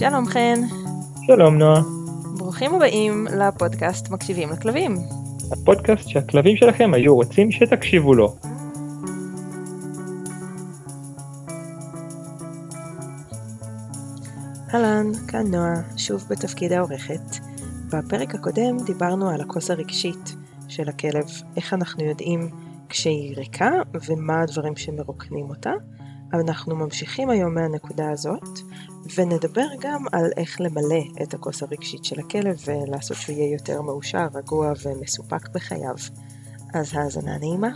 שלום חן. שלום נועה. ברוכים הבאים לפודקאסט מקשיבים לכלבים. הפודקאסט שהכלבים שלכם היו רוצים שתקשיבו לו. אהלן, כאן נועה, שוב בתפקיד העורכת. בפרק הקודם דיברנו על הכוס הרגשית של הכלב, איך אנחנו יודעים כשהיא ריקה ומה הדברים שמרוקנים אותה. אנחנו ממשיכים היום מהנקודה הזאת, ונדבר גם על איך למלא את הכוס הרגשית של הכלב ולעשות שהוא יהיה יותר מאושר, רגוע ומסופק בחייו. אז האזנה נעימה.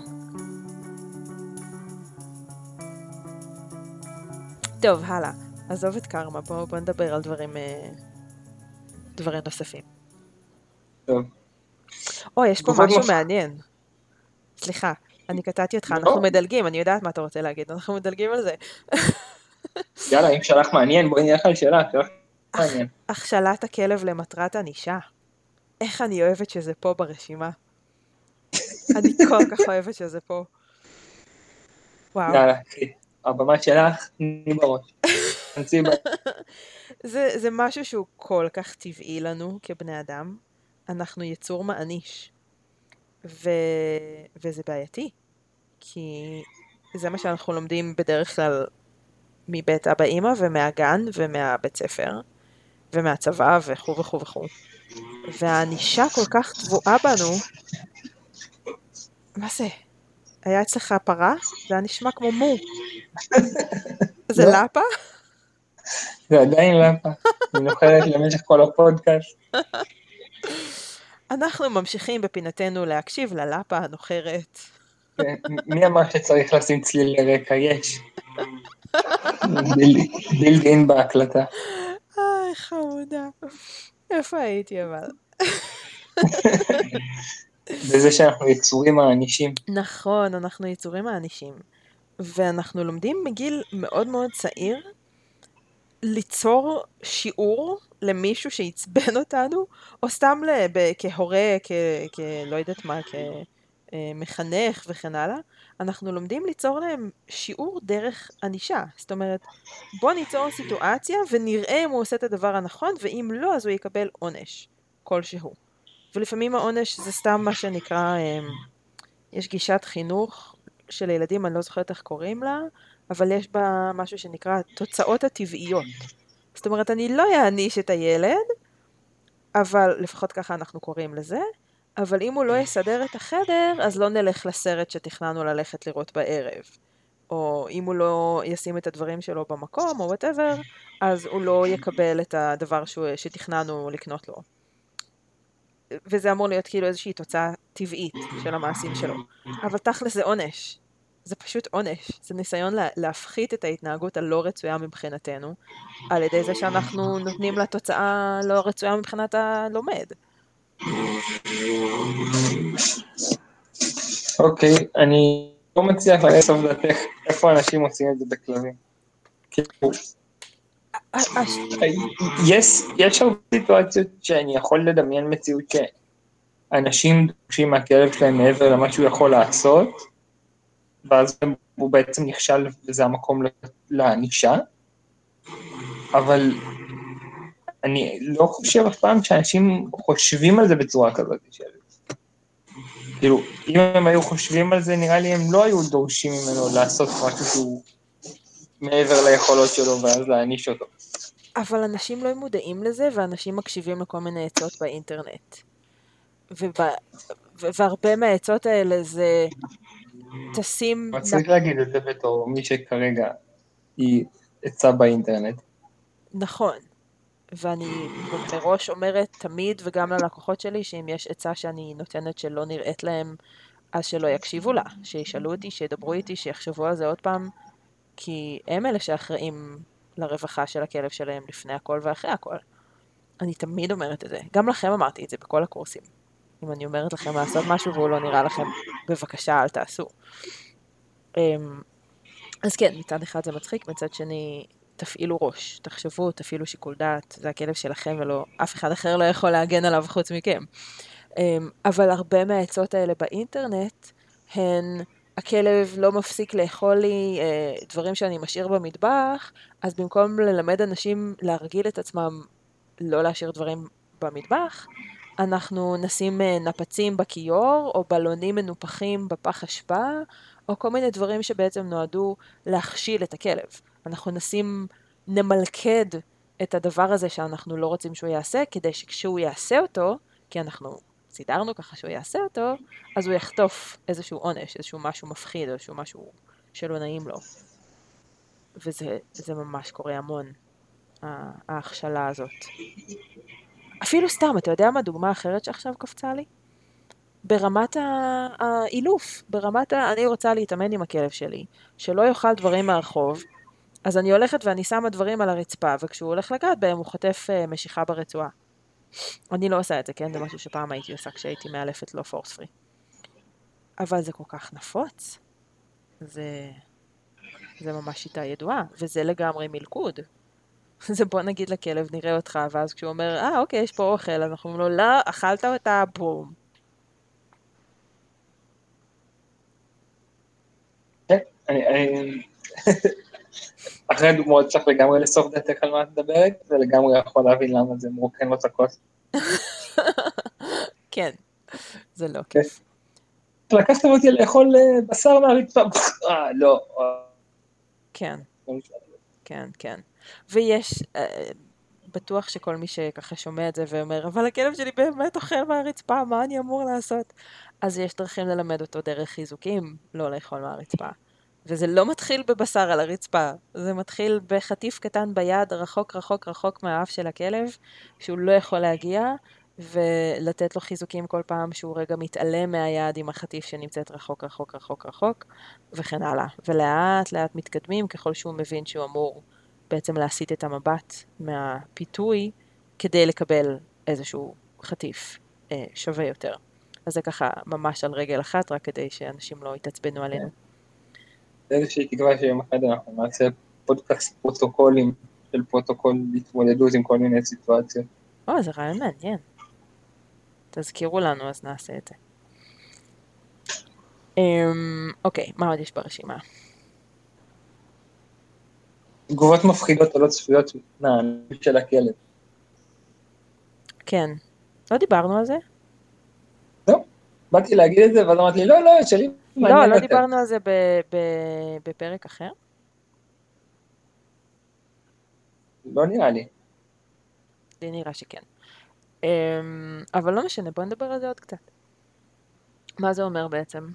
טוב, הלאה. עזוב את קרמה, בואו בוא נדבר על דברים, אה, דברים נוספים. טוב. או, יש פה משהו מש... מעניין. סליחה, אני קטעתי אותך, אנחנו מדלגים, אני יודעת מה אתה רוצה להגיד, אנחנו מדלגים על זה. יאללה, אם שלח מעניין, בואי נלך על שאלה, שלח מעניין. הכשלת הכלב למטרת ענישה. איך אני אוהבת שזה פה ברשימה. אני כל כך אוהבת שזה פה. וואו. יאללה. הבמה שלך, תני בראש. זה, זה משהו שהוא כל כך טבעי לנו כבני אדם. אנחנו יצור מעניש. ו... וזה בעייתי. כי זה מה שאנחנו לומדים בדרך כלל מבית אבא אימא ומהגן ומהבית ספר ומהצבא וכו' וכו' וכו'. והענישה כל כך טבועה בנו, מה זה? היה אצלך פרה? זה היה נשמע כמו מו. זה לא. לפה? זה עדיין לפה. אני נוחלת למשך כל הפודקאסט. אנחנו ממשיכים בפינתנו להקשיב ללפה הנוחרת. כן, מי אמר שצריך לשים צליל לרקע? יש. בילד אין בהקלטה. איי, חמודה. איפה הייתי אבל? בזה שאנחנו יצורים מענישים. נכון, אנחנו יצורים מענישים. ואנחנו לומדים מגיל מאוד מאוד צעיר ליצור שיעור למישהו שעצבן אותנו, או סתם כהורה, כ... כ... לא יודעת מה, כמחנך וכן הלאה, אנחנו לומדים ליצור להם שיעור דרך ענישה. זאת אומרת, בוא ניצור סיטואציה ונראה אם הוא עושה את הדבר הנכון, ואם לא, אז הוא יקבל עונש כלשהו. ולפעמים העונש זה סתם מה שנקרא, אמ, יש גישת חינוך של ילדים, אני לא זוכרת איך קוראים לה, אבל יש בה משהו שנקרא תוצאות הטבעיות. זאת אומרת, אני לא אעניש את הילד, אבל לפחות ככה אנחנו קוראים לזה, אבל אם הוא לא יסדר את החדר, אז לא נלך לסרט שתכננו ללכת לראות בערב. או אם הוא לא ישים את הדברים שלו במקום, או וואטאבר, אז הוא לא יקבל את הדבר שהוא, שתכננו לקנות לו. וזה אמור להיות כאילו איזושהי תוצאה טבעית של המעשים שלו. אבל תכל'ס זה עונש. זה פשוט עונש. זה ניסיון לה, להפחית את ההתנהגות הלא רצויה מבחינתנו, על ידי זה שאנחנו נותנים לה תוצאה לא רצויה מבחינת הלומד. אוקיי, אני לא מצליח לסוף דעתך איפה אנשים עושים את זה בכלבים. כאילו, יש הרבה סיטואציות שאני יכול לדמיין מציאות שאנשים דורשים מהכלב שלהם מעבר למה שהוא יכול לעשות, ואז הוא בעצם נכשל וזה המקום לענישה, אבל אני לא חושב אף פעם שאנשים חושבים על זה בצורה כזאת. של... כאילו, אם הם היו חושבים על זה, נראה לי הם לא היו דורשים ממנו לעשות משהו שהוא מעבר ליכולות שלו ואז להעניש אותו. אבל אנשים לא מודעים לזה, ואנשים מקשיבים לכל מיני עצות באינטרנט. ובא... והרבה מהעצות האלה זה תשים... צריך להגיד את זה בתור מי שכרגע היא עצה באינטרנט. נכון. ואני מראש אומרת תמיד וגם ללקוחות שלי שאם יש עצה שאני נותנת שלא נראית להם אז שלא יקשיבו לה, שישאלו אותי, שידברו איתי, שיחשבו על זה עוד פעם כי הם אלה שאחראים לרווחה של הכלב שלהם לפני הכל ואחרי הכל. אני תמיד אומרת את זה, גם לכם אמרתי את זה בכל הקורסים. אם אני אומרת לכם לעשות משהו והוא לא נראה לכם, בבקשה אל תעשו. אמ, אז כן, מצד אחד זה מצחיק, מצד שני תפעילו ראש, תחשבו, תפעילו שיקול דעת, זה הכלב שלכם ולא, אף אחד אחר לא יכול להגן עליו חוץ מכם. אמ, אבל הרבה מהעצות האלה באינטרנט הן הכלב לא מפסיק לאכול לי אה, דברים שאני משאיר במטבח, אז במקום ללמד אנשים להרגיל את עצמם לא להשאיר דברים במטבח, אנחנו נשים אה, נפצים בכיור, או בלונים מנופחים בפח אשפה, או כל מיני דברים שבעצם נועדו להכשיל את הכלב. אנחנו נשים, נמלכד את הדבר הזה שאנחנו לא רוצים שהוא יעשה, כדי שכשהוא יעשה אותו, כי אנחנו סידרנו ככה שהוא יעשה אותו, אז הוא יחטוף איזשהו עונש, איזשהו משהו מפחיד, איזשהו משהו שלא נעים לו. וזה ממש קורה המון, ההכשלה הזאת. אפילו סתם, אתה יודע מה דוגמה אחרת שעכשיו קפצה לי? ברמת האילוף, ברמת ה... אני רוצה להתאמן עם הכלב שלי, שלא יאכל דברים מהרחוב, אז אני הולכת ואני שמה דברים על הרצפה, וכשהוא הולך לגעת בהם הוא חוטף uh, משיכה ברצועה. אני לא עושה את זה, כן? זה משהו שפעם הייתי עושה כשהייתי מאלפת לא פורס פרי. אבל זה כל כך נפוץ. זה... זה ממש שיטה ידועה, וזה לגמרי מלכוד. זה בוא נגיד לכלב, נראה אותך, ואז כשהוא אומר, אה, אוקיי, יש פה אוכל, אנחנו אומרים לו, לא, אכלת אותה, בום. כן, אני... אחרי הדוגמאות צריך לגמרי לסוף דעתך על מה את מדברת, ולגמרי יכול להבין למה זה מרוקן לו את הכוס. כן, זה לא כן. כיף. לקחתם אותי לאכול אה, בשר מהרצפה, אה, לא. כן, כן, כן. ויש, אה, בטוח שכל מי שככה שומע את זה ואומר, אבל הכלב שלי באמת אוכל מהרצפה, מה אני אמור לעשות? אז יש דרכים ללמד אותו דרך חיזוקים, לא לאכול מהרצפה. וזה לא מתחיל בבשר על הרצפה, זה מתחיל בחטיף קטן ביד, רחוק רחוק רחוק מהאף של הכלב, שהוא לא יכול להגיע, ולתת לו חיזוקים כל פעם שהוא רגע מתעלם מהיד עם החטיף שנמצאת רחוק רחוק רחוק רחוק, וכן הלאה. ולאט לאט מתקדמים ככל שהוא מבין שהוא אמור בעצם להסיט את המבט מהפיתוי כדי לקבל איזשהו חטיף אה, שווה יותר. אז זה ככה ממש על רגל אחת, רק כדי שאנשים לא יתעצבנו עלינו. איזושהי תקווה שיום אחד אנחנו נעשה פודקאסט פרוטוקולים של פרוטוקול להתמודדות עם כל מיני סיטואציות. או, זה רעיון מעניין. תזכירו לנו, אז נעשה את זה. אמ, אוקיי, מה עוד יש ברשימה? תגובות מפחידות או לא צפויות מהענפים של הכלב. כן. לא דיברנו על זה? לא. באתי להגיד את זה, ואז אמרתי לי, לא, לא, שלי לא, לא דיברנו על זה בפרק אחר? לא נראה לי. לי נראה שכן. אמ, אבל לא משנה, בוא נדבר על זה עוד קצת. מה זה אומר בעצם?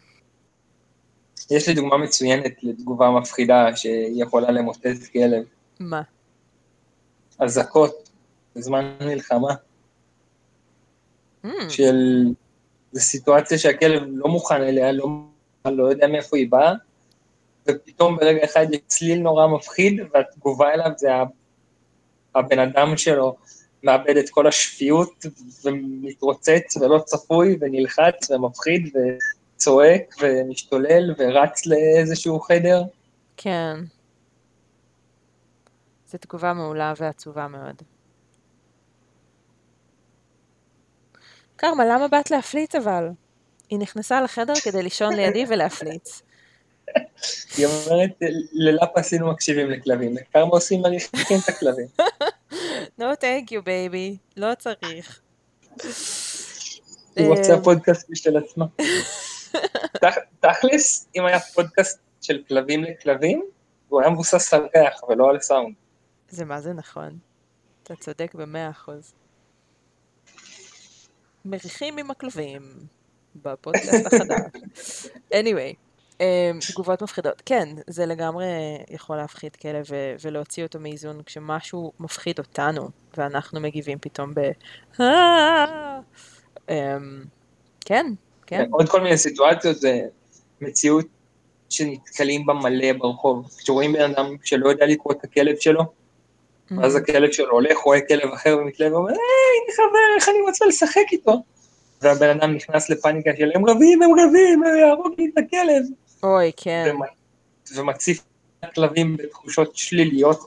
יש לי דוגמה מצוינת לתגובה מפחידה שיכולה למוטט כלב. מה? אזעקות בזמן מלחמה. Mm. של... זו סיטואציה שהכלב לא מוכן אליה, לא אני לא יודע מאיפה היא באה, ופתאום ברגע אחד יש צליל נורא מפחיד, והתגובה אליו זה הבן אדם שלו מאבד את כל השפיות ומתרוצץ ולא צפוי ונלחץ ומפחיד וצועק ומשתולל ורץ לאיזשהו חדר. כן. זו תגובה מעולה ועצובה מאוד. קרמה, למה באת להפליץ אבל? היא נכנסה לחדר כדי לישון לידי ולהפליץ. היא אומרת, ללאפה עשינו מקשיבים לכלבים, כמה עושים מריחים את הכלבים. No thank you baby, לא צריך. היא רוצה אה, פודקאסט בשביל עצמה. תכלס, אם היה פודקאסט של כלבים לכלבים, הוא היה מבוסס על ריח ולא על סאונד. זה מה זה נכון. אתה צודק במאה אחוז. מריחים עם הכלבים. בפודקאסט החדש. anyway, um, תגובות מפחידות. כן, זה לגמרי יכול להפחיד כלב ולהוציא אותו מאיזון כשמשהו מפחיד אותנו, ואנחנו מגיבים פתאום ב... Um, כן, כן. עוד כל מיני סיטואציות זה מציאות שנתקלים בה מלא ברחוב. כשרואים בן אדם שלא יודע לקרוא את הכלב שלו, ואז הכלב שלו הולך, רואה כלב אחר ומתלהב ואומר, היי, הנה חבר, איך אני רוצה לשחק איתו? והבן אדם נכנס לפאניקה של הם רבים, הם רבים, הם יהרוג לי את הכלב. אוי, כן. ומציף כלבים בתחושות שליליות,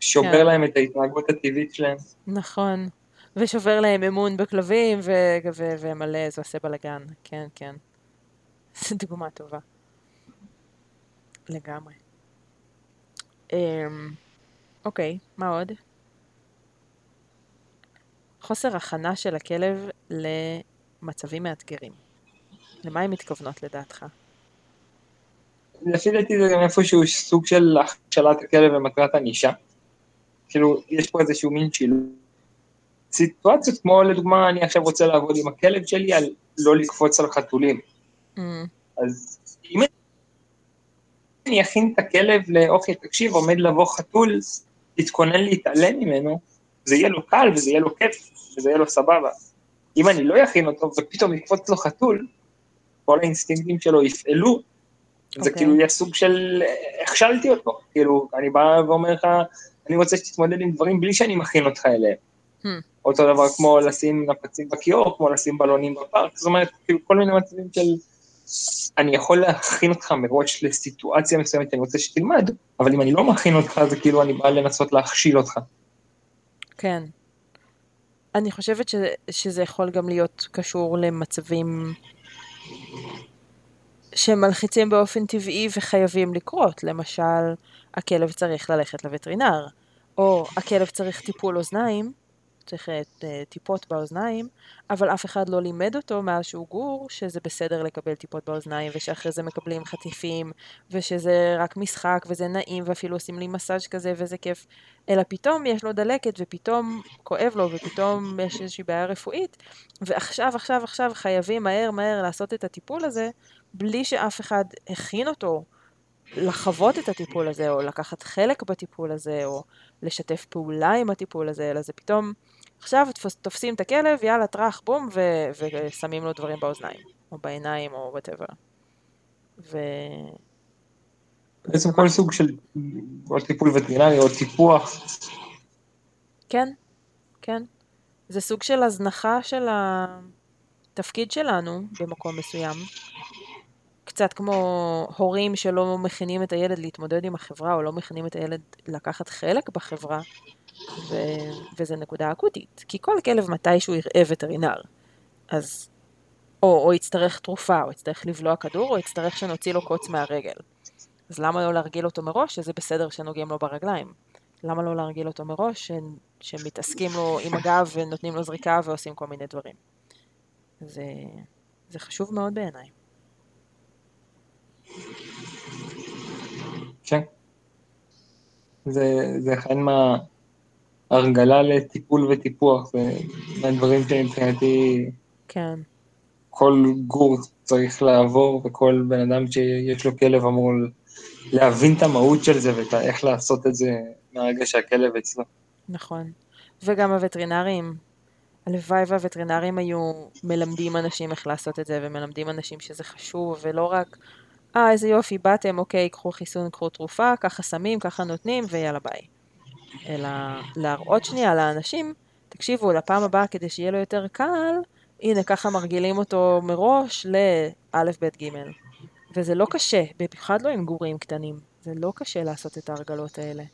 שובר כן. להם את ההתנהגות הטבעית שלהם. נכון. ושובר להם אמון בכלבים, ומלא, זה עושה בלאגן, כן, כן. זו דוגמה טובה. לגמרי. אמ, אוקיי, מה עוד? חוסר הכנה של הכלב למצבים מאתגרים. למה הן מתכוונות לדעתך? לפי דעתי זה גם איפשהו סוג של הכשלת הכלב ומטרת ענישה. כאילו, יש פה איזשהו מין שילוב. סיטואציות כמו לדוגמה, אני עכשיו רוצה לעבוד עם הכלב שלי על לא לקפוץ על חתולים. Mm, אז אם אני אכין את הכלב לאוכל, תקשיב, עומד לבוא חתול, תתכונן להתעלם ממנו, זה יהיה לו קל וזה יהיה לו כיף וזה יהיה לו סבבה. אם אני לא אכין אותו ופתאום יקפוץ לו חתול, כל האינסטינקטים שלו יפעלו, זה אוקיי. כאילו יהיה סוג של, אה, הכשלתי אותו, כאילו, אני בא ואומר לך, אני רוצה שתתמודד עם דברים בלי שאני מכין אותך אליהם. Hmm. אותו דבר כמו לשים נפצים בכיור, כמו לשים בלונים בפארק, זאת אומרת, כאילו כל מיני מצבים של... אני יכול להכין אותך מראש לסיטואציה מסוימת, אני רוצה שתלמד, אבל אם אני לא מכין אותך, זה כאילו אני בא לנסות להכשיל אותך. כן. אני חושבת ש, שזה יכול גם להיות קשור למצבים שמלחיצים באופן טבעי וחייבים לקרות. למשל, הכלב צריך ללכת לווטרינר, או הכלב צריך טיפול אוזניים, צריך אה, טיפות באוזניים, אבל אף אחד לא לימד אותו מאז שהוא גור שזה בסדר לקבל טיפות באוזניים, ושאחרי זה מקבלים חטיפים, ושזה רק משחק, וזה נעים, ואפילו עושים לי מסאז' כזה, וזה כיף. אלא פתאום יש לו דלקת, ופתאום כואב לו, ופתאום יש איזושהי בעיה רפואית, ועכשיו, עכשיו, עכשיו חייבים מהר מהר לעשות את הטיפול הזה, בלי שאף אחד הכין אותו לחוות את הטיפול הזה, או לקחת חלק בטיפול הזה, או לשתף פעולה עם הטיפול הזה, אלא זה פתאום, עכשיו תופסים את הכלב, יאללה, טראח, בום, ו, ושמים לו דברים באוזניים, או בעיניים, או whatever. ו... בעצם כל סוג של או טיפול וטרינרי או טיפוח, כן, כן. זה סוג של הזנחה של התפקיד שלנו במקום מסוים. קצת כמו הורים שלא מכינים את הילד להתמודד עם החברה, או לא מכינים את הילד לקחת חלק בחברה, ו... וזה נקודה אקוטית. כי כל כלב מתישהו יראה וטרינר. אז או, או יצטרך תרופה, או יצטרך לבלוע כדור, או יצטרך שנוציא לו קוץ מהרגל. אז למה לא להרגיל אותו מראש שזה בסדר שנוגעים לו ברגליים? למה לא להרגיל אותו מראש ש... שמתעסקים לו עם הגב ונותנים לו זריקה ועושים כל מיני דברים? זה, זה חשוב מאוד בעיניי. כן. זה, זה אחד מההרגלה לטיפול וטיפוח, זה מהדברים שמבחינתי כן, כל גור צריך לעבור, וכל בן אדם שיש לו כלב אמור להבין את המהות של זה ואיך לעשות את זה מהרגע שהכלב אצלו. נכון. וגם הווטרינרים, הלוואי והווטרינרים היו מלמדים אנשים איך לעשות את זה, ומלמדים אנשים שזה חשוב, ולא רק, אה, איזה יופי, באתם, אוקיי, קחו חיסון, קחו תרופה, ככה שמים, ככה נותנים, ויאללה ביי. אלא להראות שנייה לאנשים, תקשיבו, לפעם הבאה, כדי שיהיה לו יותר קל, הנה, ככה מרגילים אותו מראש לאלף, בית, גימל. וזה לא קשה, במיוחד לא עם גורים קטנים. זה לא קשה לעשות את ההרגלות האלה.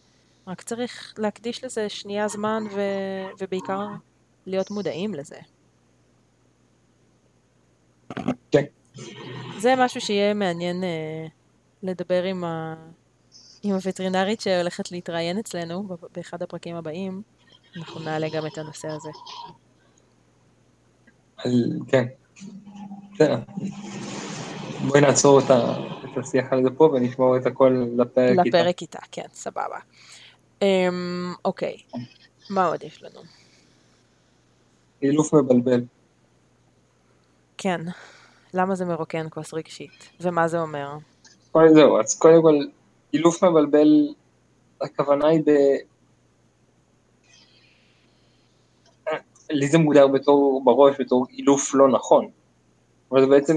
רק צריך להקדיש לזה שנייה זמן, ו... ובעיקר להיות מודעים לזה. כן. זה משהו שיהיה מעניין אה, לדבר עם, ה... עם הווטרינרית שהולכת להתראיין אצלנו באחד הפרקים הבאים. אנחנו נעלה גם את הנושא הזה. כן. בסדר. בואי נעצור את השיח על זה פה ונשמור את הכל לפרק איתה. לפרק איתה, כן, סבבה. אמ, אוקיי, מה עוד יש לנו? אילוף מבלבל. כן, למה זה מרוקן כוס רגשית? ומה זה אומר? זהו, אז קודם כל, אילוף מבלבל, הכוונה היא ב... לי זה מוגדר בתור, בראש, בתור אילוף לא נכון. אבל זה בעצם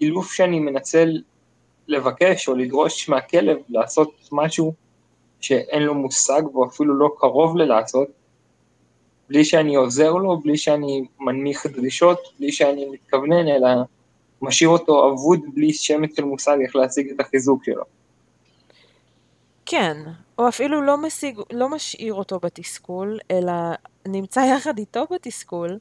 אילוף שאני מנצל לבקש או לדרוש מהכלב לעשות משהו שאין לו מושג והוא אפילו לא קרוב ללעשות, בלי שאני עוזר לו, בלי שאני מנמיך דרישות, בלי שאני מתכוונן, אלא משאיר אותו אבוד בלי שמץ של מושג איך להשיג את החיזוק שלו. כן, או אפילו לא, משיג, לא משאיר אותו בתסכול, אלא נמצא יחד איתו בתסכול,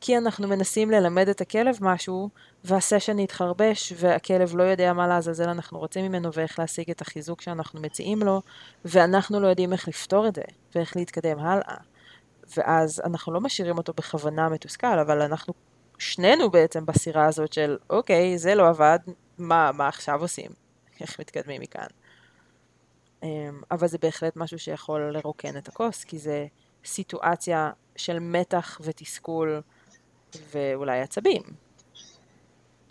כי אנחנו מנסים ללמד את הכלב משהו, והסשן יתחרבש, והכלב לא יודע מה לעזאזל אנחנו רוצים ממנו ואיך להשיג את החיזוק שאנחנו מציעים לו, ואנחנו לא יודעים איך לפתור את זה, ואיך להתקדם הלאה. ואז אנחנו לא משאירים אותו בכוונה מתוסכל, אבל אנחנו שנינו בעצם בסירה הזאת של, אוקיי, זה לא עבד, מה, מה עכשיו עושים? איך מתקדמים מכאן? אמ, אבל זה בהחלט משהו שיכול לרוקן את הכוס, כי זה סיטואציה של מתח ותסכול ואולי עצבים.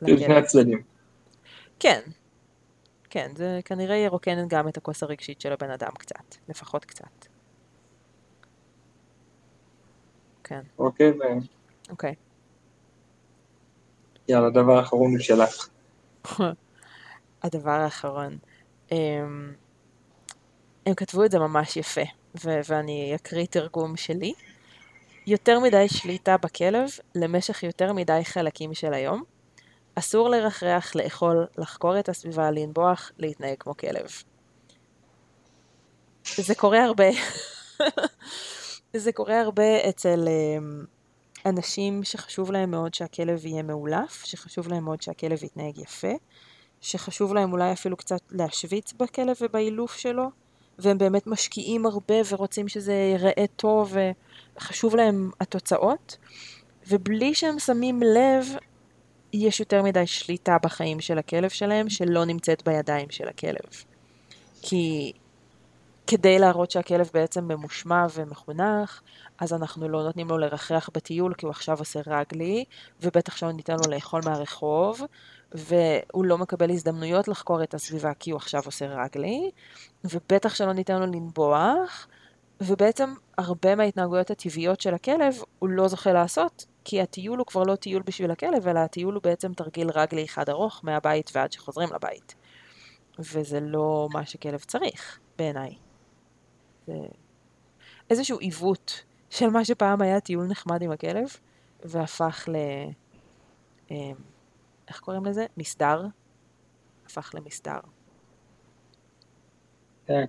לשני הצדדים. כן, כן, זה כנראה ירוקן גם את הכוס הרגשית של הבן אדם קצת, לפחות קצת. כן. אוקיי, ו... אוקיי. יאללה, הדבר האחרון הוא שלך. הדבר האחרון. הם, הם כתבו את זה ממש יפה, ו- ואני אקריא תרגום שלי. יותר מדי שליטה בכלב למשך יותר מדי חלקים של היום. אסור לרחרח, לאכול, לחקור את הסביבה, לנבוח, להתנהג כמו כלב. זה קורה הרבה. זה קורה הרבה אצל אמ, אנשים שחשוב להם מאוד שהכלב יהיה מאולף, שחשוב להם מאוד שהכלב יתנהג יפה, שחשוב להם אולי אפילו קצת להשוויץ בכלב ובאילוף שלו, והם באמת משקיעים הרבה ורוצים שזה ייראה טוב וחשוב להם התוצאות, ובלי שהם שמים לב, יש יותר מדי שליטה בחיים של הכלב שלהם שלא נמצאת בידיים של הכלב. כי כדי להראות שהכלב בעצם ממושמע ומחונך, אז אנחנו לא נותנים לו לרחח בטיול כי הוא עכשיו עושה רגלי, ובטח שלא ניתן לו לאכול מהרחוב, והוא לא מקבל הזדמנויות לחקור את הסביבה כי הוא עכשיו עושה רגלי, ובטח שלא ניתן לו לנבוח, ובעצם הרבה מההתנהגויות הטבעיות של הכלב הוא לא זוכה לעשות, כי הטיול הוא כבר לא טיול בשביל הכלב, אלא הטיול הוא בעצם תרגיל רגלי אחד ארוך מהבית ועד שחוזרים לבית. וזה לא מה שכלב צריך, בעיניי. זה איזשהו עיוות של מה שפעם היה טיול נחמד עם הכלב, והפך ל... איך קוראים לזה? מסדר. הפך למסדר. כן.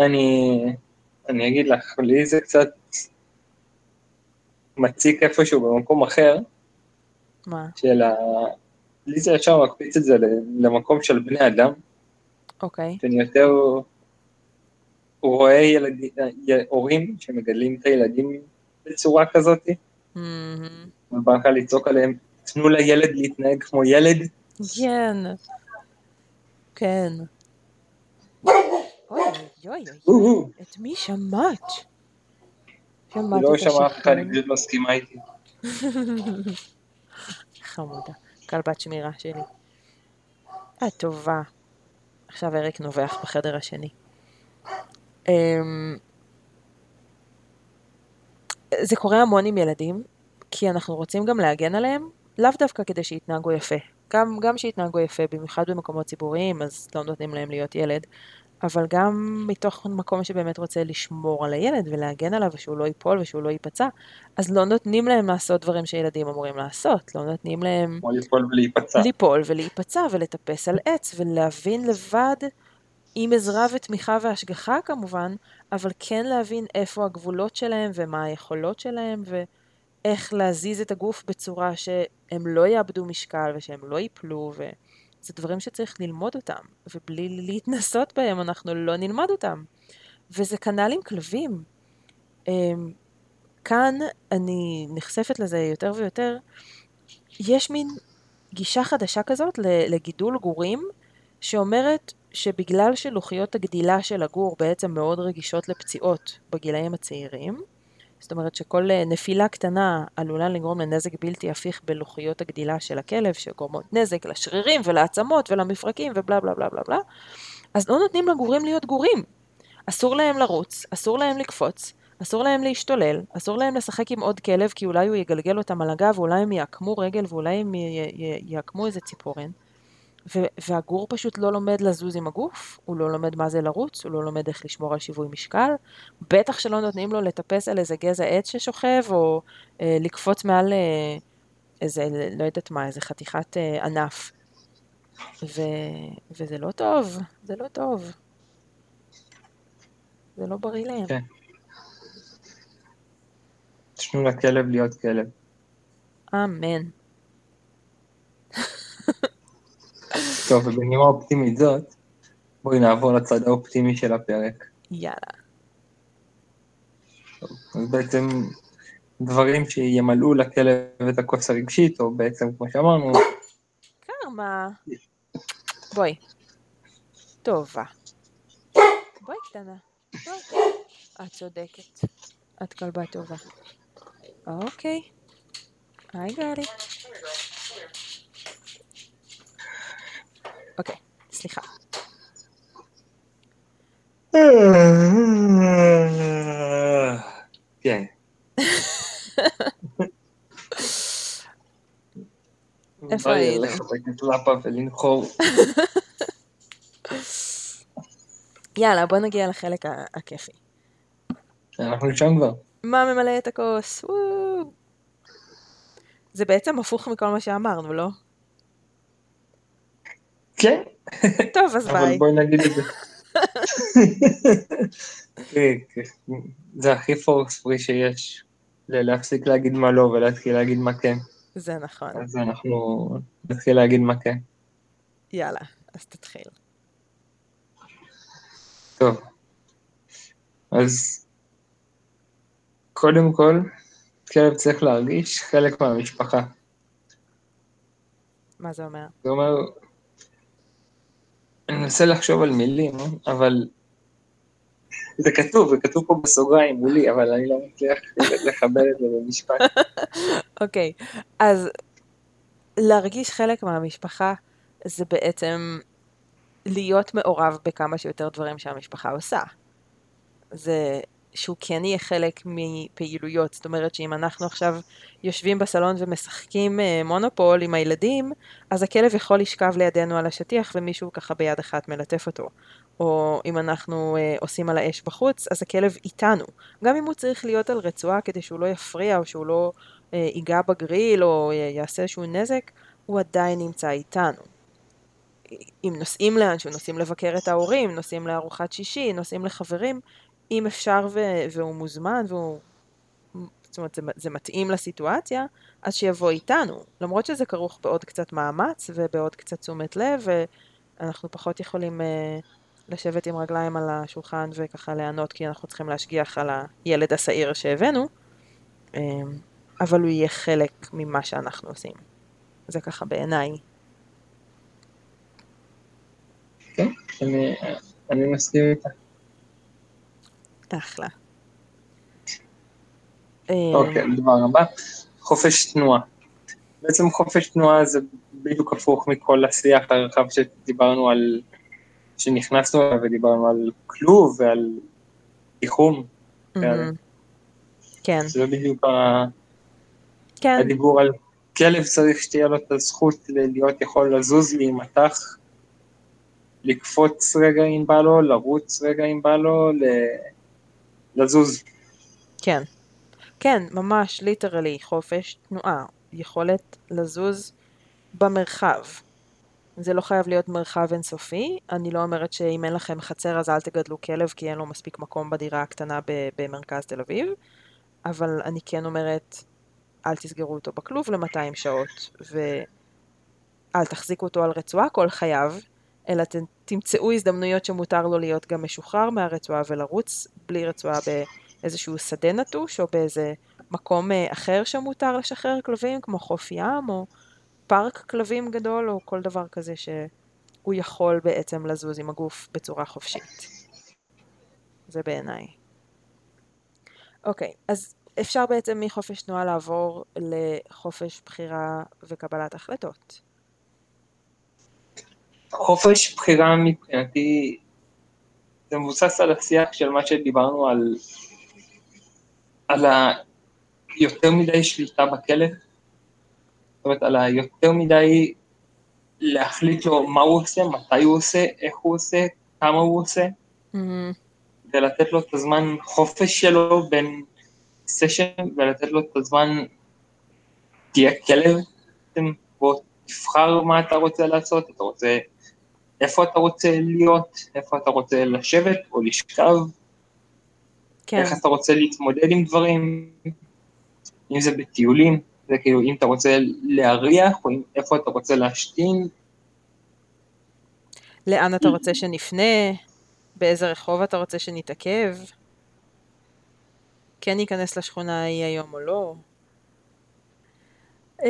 אני, אני אגיד לך, לי זה קצת מציק איפשהו במקום אחר. מה? של ה... לי זה ישר מקפיץ את זה למקום של בני אדם. אוקיי. שאני יותר רואה ילדים, הורים שמגדלים את הילדים בצורה כזאת, ובא לך לצעוק עליהם, תנו לילד להתנהג כמו ילד. כן, כן. אוי אוי אוי, את מי שמעת? שמעתי לא שמע אף אחד, היא פשוט מסכימה איתי. חמודה, כלבת שמירה שלי. הטובה. עכשיו אריק נובח בחדר השני. אמ, זה קורה המון עם ילדים, כי אנחנו רוצים גם להגן עליהם, לאו דווקא כדי שיתנהגו יפה. גם, גם שיתנהגו יפה, במיוחד במקומות ציבוריים, אז לא נותנים להם להיות ילד, אבל גם מתוך מקום שבאמת רוצה לשמור על הילד ולהגן עליו ושהוא לא ייפול ושהוא לא ייפצע, אז לא נותנים להם לעשות דברים שילדים אמורים לעשות, לא נותנים להם... או ליפול ולהיפצע. ליפול ולהיפצע ולטפס על עץ ולהבין לבד עם עזרה ותמיכה והשגחה כמובן, אבל כן להבין איפה הגבולות שלהם ומה היכולות שלהם ואיך להזיז את הגוף בצורה שהם לא יאבדו משקל ושהם לא ייפלו וזה דברים שצריך ללמוד אותם ובלי להתנסות בהם אנחנו לא נלמד אותם וזה כנ"ל עם כלבים. אמ, כאן אני נחשפת לזה יותר ויותר, יש מין גישה חדשה כזאת לגידול גורים שאומרת שבגלל שלוחיות הגדילה של הגור בעצם מאוד רגישות לפציעות בגילאים הצעירים, זאת אומרת שכל אה, נפילה קטנה עלולה לגרום לנזק בלתי הפיך בלוחיות הגדילה של הכלב, שגורמות נזק לשרירים ולעצמות ולמפרקים ובלה בלה בלה בלה בלה, אז לא נותנים לגורים להיות גורים. אסור להם לרוץ, אסור להם לקפוץ, אסור להם להשתולל, אסור להם לשחק עם עוד כלב כי אולי הוא יגלגל אותם על הגב, ואולי הם יעקמו רגל ואולי הם יעקמו איזה ציפורן. והגור פשוט לא לומד לזוז עם הגוף, הוא לא לומד מה זה לרוץ, הוא לא לומד איך לשמור על שיווי משקל, בטח שלא נותנים לו לטפס על איזה גזע עץ ששוכב, או אה, לקפוץ מעל אה, איזה, לא יודעת מה, איזה חתיכת אה, ענף. ו, וזה לא טוב, זה לא טוב. זה לא בריא להם. כן. תשנו לכלב להיות כלב. אמן. טוב, ובנימה אופטימית זאת, בואי נעבור לצד האופטימי של הפרק. יאללה. אז בעצם דברים שימלאו לכלב את הכוס הרגשית, או בעצם, כמו שאמרנו, כמה? בואי. טובה. בואי קטנה. את צודקת. את כלבה טובה. אוקיי. היי גלי. אוקיי, סליחה. כן. איפה לי היינו? יאללה, בוא נגיע לחלק הכיפי. אנחנו שם כבר. מה ממלא את הכוס? זה בעצם הפוך מכל מה שאמרנו, לא? כן, טוב, אז אבל ביי. בואי נגיד את זה. כן, כן. זה הכי פורס פרי שיש. להפסיק להגיד מה לא ולהתחיל להגיד מה כן. זה נכון. אז אנחנו נתחיל להגיד מה כן. יאללה, אז תתחיל. טוב. אז קודם כל, כלב צריך להרגיש חלק מהמשפחה. מה זה אומר? זה אומר, אני מנסה לחשוב על מילים, אבל זה כתוב, זה כתוב פה בסוגריים מולי, אבל אני לא מצליח לחבר את זה במשפט. אוקיי, אז להרגיש חלק מהמשפחה זה בעצם להיות מעורב בכמה שיותר דברים שהמשפחה עושה. זה שהוא כן יהיה חלק מפעילויות, זאת אומרת שאם אנחנו עכשיו יושבים בסלון ומשחקים אה, מונופול עם הילדים, אז הכלב יכול לשכב לידינו על השטיח ומישהו ככה ביד אחת מלטף אותו. או אם אנחנו אה, עושים על האש בחוץ, אז הכלב איתנו. גם אם הוא צריך להיות על רצועה כדי שהוא לא יפריע או שהוא לא אה, ייגע בגריל או יעשה איזשהו נזק, הוא עדיין נמצא איתנו. אם נוסעים לאנשהו, נוסעים לבקר את ההורים, נוסעים לארוחת שישי, נוסעים לחברים, אם אפשר ו- והוא מוזמן והוא... זאת אומרת, זה, זה מתאים לסיטואציה, אז שיבוא איתנו. למרות שזה כרוך בעוד קצת מאמץ ובעוד קצת תשומת לב, ואנחנו פחות יכולים אה, לשבת עם רגליים על השולחן וככה ליהנות, כי אנחנו צריכים להשגיח על הילד השעיר שהבאנו, אה, אבל הוא יהיה חלק ממה שאנחנו עושים. זה ככה בעיניי. כן, אני, אני מסכים איתה. אחלה. אה, אוקיי, הדבר הבא, חופש תנועה. בעצם חופש תנועה זה בדיוק הפוך מכל השיח הרחב שדיברנו על, שנכנסנו אליו ודיברנו על כלוב ועל תיחום. כן, זה בדיוק כן, הדיבור על כלב צריך שתהיה לו את הזכות להיות יכול לזוז להימתח, לקפוץ רגע אם בא לו, לרוץ רגע אם בא לו, ל- לזוז. כן. כן, ממש, ליטרלי, חופש תנועה. יכולת לזוז במרחב. זה לא חייב להיות מרחב אינסופי. אני לא אומרת שאם אין לכם חצר אז אל תגדלו כלב כי אין לו מספיק מקום בדירה הקטנה במרכז תל אביב, אבל אני כן אומרת, אל תסגרו אותו בכלוב ל-200 שעות, ואל תחזיקו אותו על רצועה כל חייו, אלא ת- תמצאו הזדמנויות שמותר לו להיות גם משוחרר מהרצועה ולרוץ בלי רצועה באיזשהו שדה נטוש, או באיזה מקום אה, אחר שמותר לשחרר כלבים, כמו חוף ים, או פארק כלבים גדול, או כל דבר כזה שהוא יכול בעצם לזוז עם הגוף בצורה חופשית. זה בעיניי. אוקיי, אז אפשר בעצם מחופש תנועה לעבור לחופש בחירה וקבלת החלטות. חופש בחירה מבחינתי, זה מבוסס על השיח של מה שדיברנו על, על היותר מדי שליטה בכלב, זאת אומרת על היותר מדי להחליט לו מה הוא עושה, מתי הוא עושה, איך הוא עושה, כמה הוא עושה, מהמם. ולתת לו את הזמן חופש שלו בין סשן, ולתת לו את הזמן, תהיה כלב, בוא תבחר מה אתה רוצה לעשות, אתה רוצה, איפה אתה רוצה להיות, איפה אתה רוצה לשבת או לשכב, כן, איך אתה רוצה להתמודד עם דברים, אם זה בטיולים, זה כאילו אם אתה רוצה להריח, או איפה אתה רוצה להשתין. לאן אתה רוצה שנפנה? באיזה רחוב אתה רוצה שנתעכב? כן ניכנס לשכונה ההיא היום או לא? Um,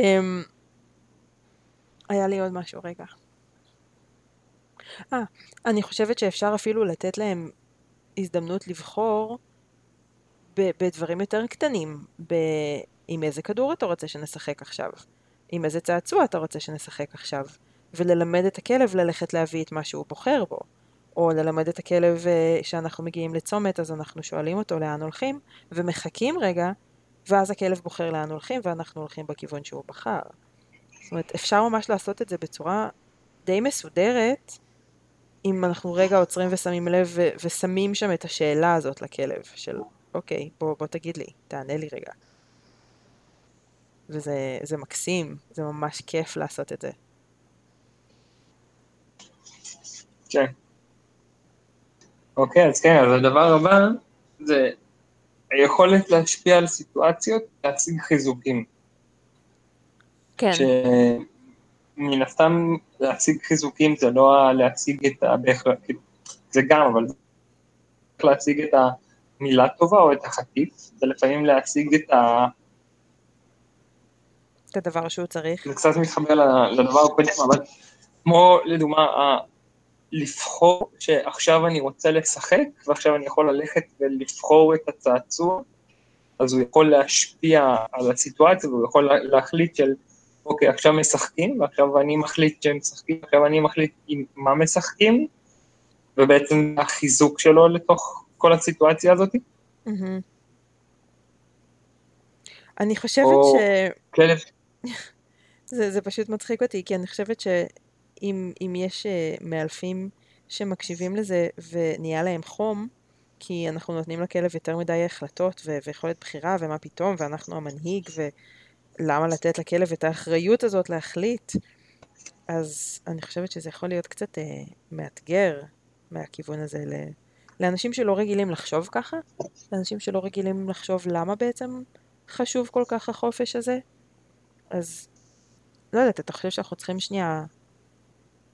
היה לי עוד משהו, רגע. אה, אני חושבת שאפשר אפילו לתת להם הזדמנות לבחור בדברים יותר קטנים, ב... עם איזה כדור אתה רוצה שנשחק עכשיו, עם איזה צעצוע אתה רוצה שנשחק עכשיו, וללמד את הכלב ללכת להביא את מה שהוא בוחר בו, או ללמד את הכלב אה, שאנחנו מגיעים לצומת אז אנחנו שואלים אותו לאן הולכים, ומחכים רגע, ואז הכלב בוחר לאן הולכים ואנחנו הולכים בכיוון שהוא בחר. זאת אומרת, אפשר ממש לעשות את זה בצורה די מסודרת, אם אנחנו רגע עוצרים ושמים לב ו- ושמים שם את השאלה הזאת לכלב, של אוקיי, בוא, בוא תגיד לי, תענה לי רגע. וזה מקסים, זה ממש כיף לעשות את זה. כן. אוקיי, אז כן, אז הדבר הבא זה היכולת להשפיע על סיטואציות, להציג חיזוקים. כן. שמן הסתם להציג חיזוקים זה לא להציג את ה... זה גם, אבל זה להציג את המילה טובה או את החטיף, זה לפעמים להציג את ה... את הדבר שהוא צריך. זה קצת מתחבר לדבר הקודם, אבל כמו לדוגמה, לבחור שעכשיו אני רוצה לשחק, ועכשיו אני יכול ללכת ולבחור את הצעצוע, אז הוא יכול להשפיע על הסיטואציה, והוא יכול להחליט של, אוקיי, עכשיו משחקים, ועכשיו אני מחליט שהם משחקים, עכשיו אני מחליט עם מה משחקים, ובעצם החיזוק שלו לתוך כל הסיטואציה הזאת. אני חושבת או ש... כלב. זה, זה פשוט מצחיק אותי, כי אני חושבת שאם יש אה, מאלפים שמקשיבים לזה ונהיה להם חום, כי אנחנו נותנים לכלב יותר מדי החלטות ו- ויכולת בחירה ומה פתאום, ואנחנו המנהיג, ולמה לתת לכלב את האחריות הזאת להחליט, אז אני חושבת שזה יכול להיות קצת אה, מאתגר מהכיוון הזה ל... לאנשים שלא רגילים לחשוב ככה, לאנשים שלא רגילים לחשוב למה בעצם חשוב כל כך החופש הזה, אז לא יודעת, אתה חושב שאנחנו צריכים שנייה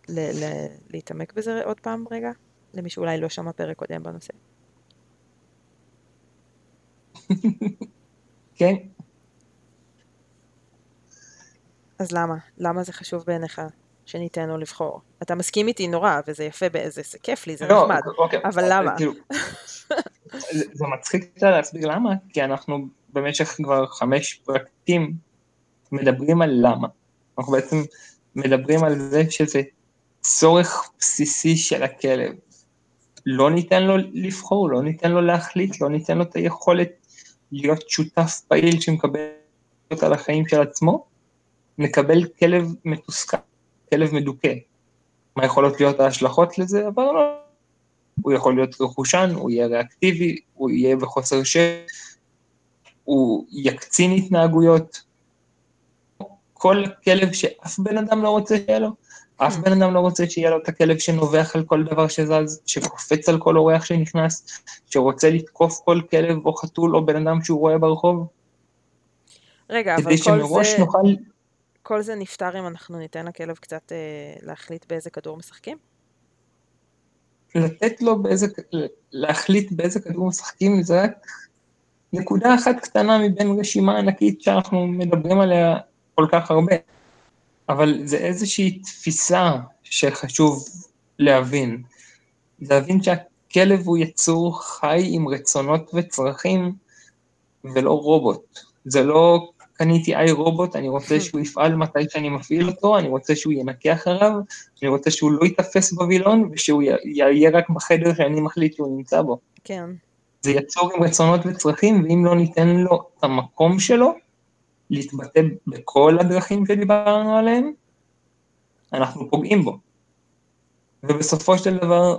ל- ל- להתעמק בזה עוד פעם רגע? למי שאולי לא שמע פרק קודם בנושא. כן. אז למה? למה זה חשוב בעיניך שניתן לו לבחור? אתה מסכים איתי נורא, וזה יפה, זה, זה כיף לי, זה לא, נחמד, אוקיי, אבל אוקיי, למה? כאילו, זה מצחיק קצת להסביר למה, כי אנחנו במשך כבר חמש פרקים מדברים על למה. אנחנו בעצם מדברים על זה שזה צורך בסיסי של הכלב. לא ניתן לו לבחור, לא ניתן לו להחליט, לא ניתן לו את היכולת להיות שותף פעיל שמקבל על החיים של עצמו, נקבל כלב מתוסכל, כלב מדוכא. מה יכולות להיות ההשלכות לזה? אבל לא. הוא יכול להיות רכושן, הוא יהיה ריאקטיבי, הוא יהיה בחוסר שט, הוא יקצין התנהגויות. כל כלב שאף בן אדם לא רוצה שיהיה לו, אף. בן אדם לא רוצה שיהיה לו את הכלב שנובח על כל דבר שזז, שקופץ על כל אורח שנכנס, שרוצה לתקוף כל כלב או חתול או בן אדם שהוא רואה ברחוב. רגע, אבל כל זה... נוכל... כל זה נפתר אם אנחנו ניתן לכלב קצת אה, להחליט באיזה כדור משחקים? לתת לו באיזה, להחליט באיזה כדור משחקים זה רק נקודה אחת קטנה מבין רשימה ענקית שאנחנו מדברים עליה כל כך הרבה. אבל זה איזושהי תפיסה שחשוב להבין. להבין שהכלב הוא יצור חי עם רצונות וצרכים ולא רובוט. זה לא קניתי איי רובוט, אני רוצה שהוא יפעל מתי שאני מפעיל אותו, אני רוצה שהוא ינקה אחריו, אני רוצה שהוא לא ייתפס בווילון ושהוא יהיה רק בחדר שאני מחליט שהוא נמצא בו. כן. זה יצור עם רצונות וצרכים, ואם לא ניתן לו את המקום שלו, להתבטא בכל הדרכים שדיברנו עליהם, אנחנו פוגעים בו. ובסופו של דבר,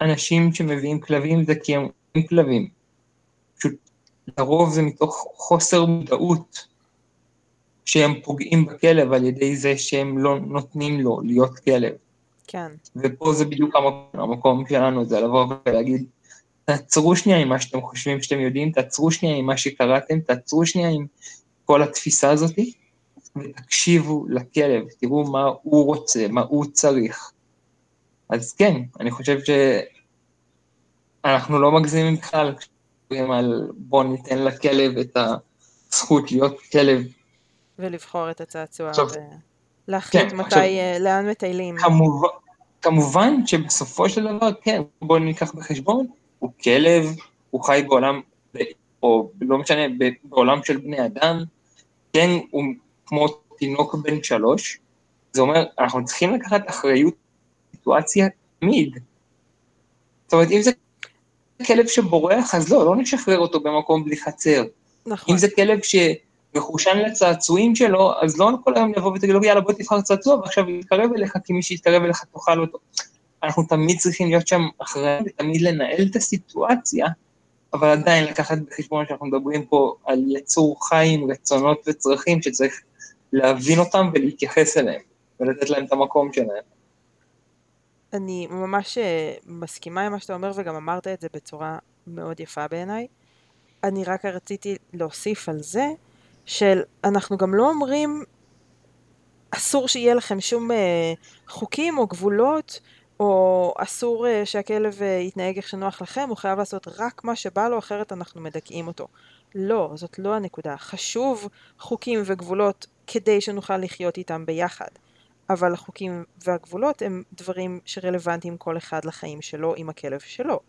אנשים שמביאים כלבים זה כי הם כלבים. לרוב זה מתוך חוסר מודעות שהם פוגעים בכלב על ידי זה שהם לא נותנים לו להיות כלב. כן. ופה זה בדיוק המקום, המקום שלנו, זה לבוא ולהגיד, תעצרו שנייה עם מה שאתם חושבים שאתם יודעים, תעצרו שנייה עם מה שקראתם, תעצרו שנייה עם כל התפיסה הזאת, ותקשיבו לכלב, תראו מה הוא רוצה, מה הוא צריך. אז כן, אני חושב שאנחנו לא מגזימים בכלל כשמדברים על בוא ניתן לכלב את הזכות להיות כלב. ולבחור את הצעצוע ולהחליט כן, מתי, עכשיו, אה, לאן מטיילים. כמובן, כמובן שבסופו של דבר, כן, בואו ניקח בחשבון, הוא כלב, הוא חי בעולם, או לא משנה, בעולם של בני אדם, כן, הוא כמו תינוק בן שלוש, זה אומר, אנחנו צריכים לקחת אחריות סיטואציה תמיד. זאת אומרת, אם זה כלב שבורח, אז לא, לא נשחרר אותו במקום בלי חצר. נכון. אם זה כלב שמחושן לצעצועים שלו, אז לא כל היום לבוא ותגיד לו, יאללה, בוא תבחר צעצוע, ועכשיו יתקרב אליך, כי מי שיתקרב אליך תאכל אותו. אנחנו תמיד צריכים להיות שם אחראים ותמיד לנהל את הסיטואציה, אבל עדיין לקחת בחשבון שאנחנו מדברים פה על יצור חי עם רצונות וצרכים שצריך להבין אותם ולהתייחס אליהם, ולתת להם את המקום שלהם. אני ממש אה, מסכימה עם מה שאתה אומר, וגם אמרת את זה בצורה מאוד יפה בעיניי. אני רק רציתי להוסיף על זה, של אנחנו גם לא אומרים, אסור שיהיה לכם שום אה, חוקים או גבולות, או אסור אה, שהכלב יתנהג איך שנוח לכם, הוא חייב לעשות רק מה שבא לו, אחרת אנחנו מדכאים אותו. לא, זאת לא הנקודה. חשוב חוקים וגבולות כדי שנוכל לחיות איתם ביחד. אבל החוקים והגבולות הם דברים שרלוונטיים כל אחד לחיים שלו עם הכלב שלו.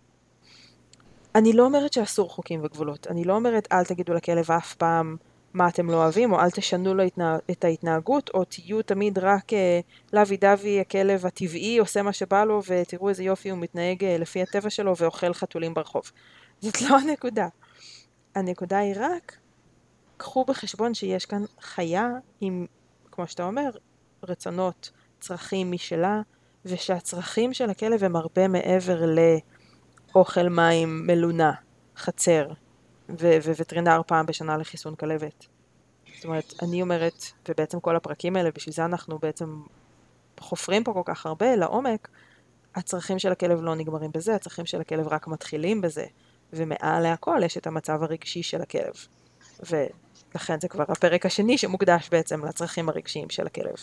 אני לא אומרת שאסור חוקים וגבולות, אני לא אומרת אל תגידו לכלב אף פעם מה אתם לא אוהבים, או אל תשנו לו את ההתנהגות, או תהיו תמיד רק אה, לוי דווי הכלב הטבעי עושה מה שבא לו, ותראו איזה יופי הוא מתנהג אה, לפי הטבע שלו ואוכל חתולים ברחוב. זאת לא הנקודה. הנקודה היא רק, קחו בחשבון שיש כאן חיה עם, כמו שאתה אומר, רצונות, צרכים משלה, ושהצרכים של הכלב הם הרבה מעבר לאוכל מים, מלונה, חצר, ווטרינר פעם בשנה לחיסון כלבת. זאת אומרת, אני אומרת, ובעצם כל הפרקים האלה, בשביל זה אנחנו בעצם חופרים פה כל כך הרבה לעומק, הצרכים של הכלב לא נגמרים בזה, הצרכים של הכלב רק מתחילים בזה, ומעל להכל יש את המצב הרגשי של הכלב. ולכן זה כבר הפרק השני שמוקדש בעצם לצרכים הרגשיים של הכלב.